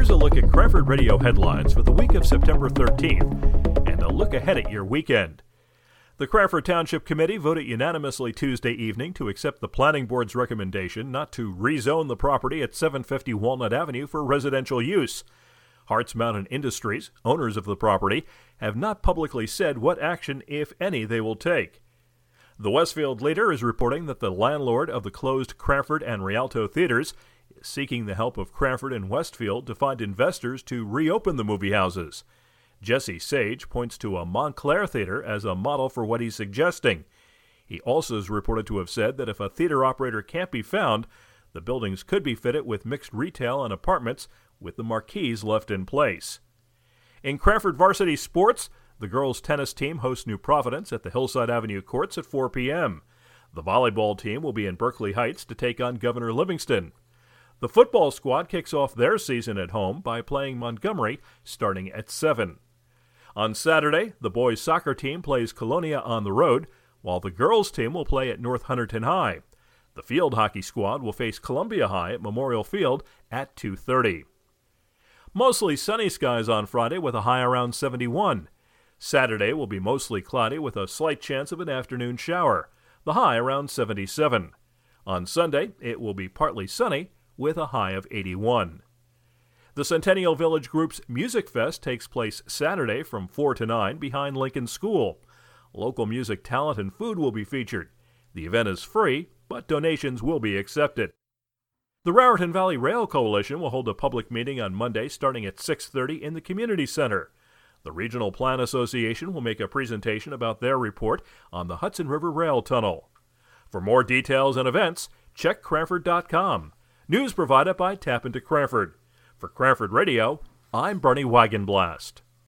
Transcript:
Here's a look at Cranford Radio headlines for the week of September 13th and a look ahead at your weekend. The Cranford Township Committee voted unanimously Tuesday evening to accept the Planning Board's recommendation not to rezone the property at 750 Walnut Avenue for residential use. Hartz Mountain Industries, owners of the property, have not publicly said what action, if any, they will take. The Westfield Leader is reporting that the landlord of the closed Cranford and Rialto theaters seeking the help of Cranford and Westfield to find investors to reopen the movie houses. Jesse Sage points to a Montclair theater as a model for what he's suggesting. He also is reported to have said that if a theater operator can't be found, the buildings could be fitted with mixed retail and apartments with the marquees left in place. In Cranford varsity sports, the girls' tennis team hosts New Providence at the Hillside Avenue courts at 4 p.m. The volleyball team will be in Berkeley Heights to take on Governor Livingston. The football squad kicks off their season at home by playing Montgomery starting at 7. On Saturday, the boys' soccer team plays Colonia on the road, while the girls' team will play at North Hunterdon High. The field hockey squad will face Columbia High at Memorial Field at 2:30. Mostly sunny skies on Friday with a high around 71. Saturday will be mostly cloudy with a slight chance of an afternoon shower, the high around 77. On Sunday, it will be partly sunny with a high of 81. The Centennial Village Group's Music Fest takes place Saturday from 4 to 9 behind Lincoln School. Local music talent and food will be featured. The event is free, but donations will be accepted. The Raritan Valley Rail Coalition will hold a public meeting on Monday starting at 6:30 in the community center. The Regional Plan Association will make a presentation about their report on the Hudson River Rail Tunnel. For more details and events, check Cranford.com. News provided by TAPinto Cranford. For Cranford Radio, I'm Bernie Wagenblast.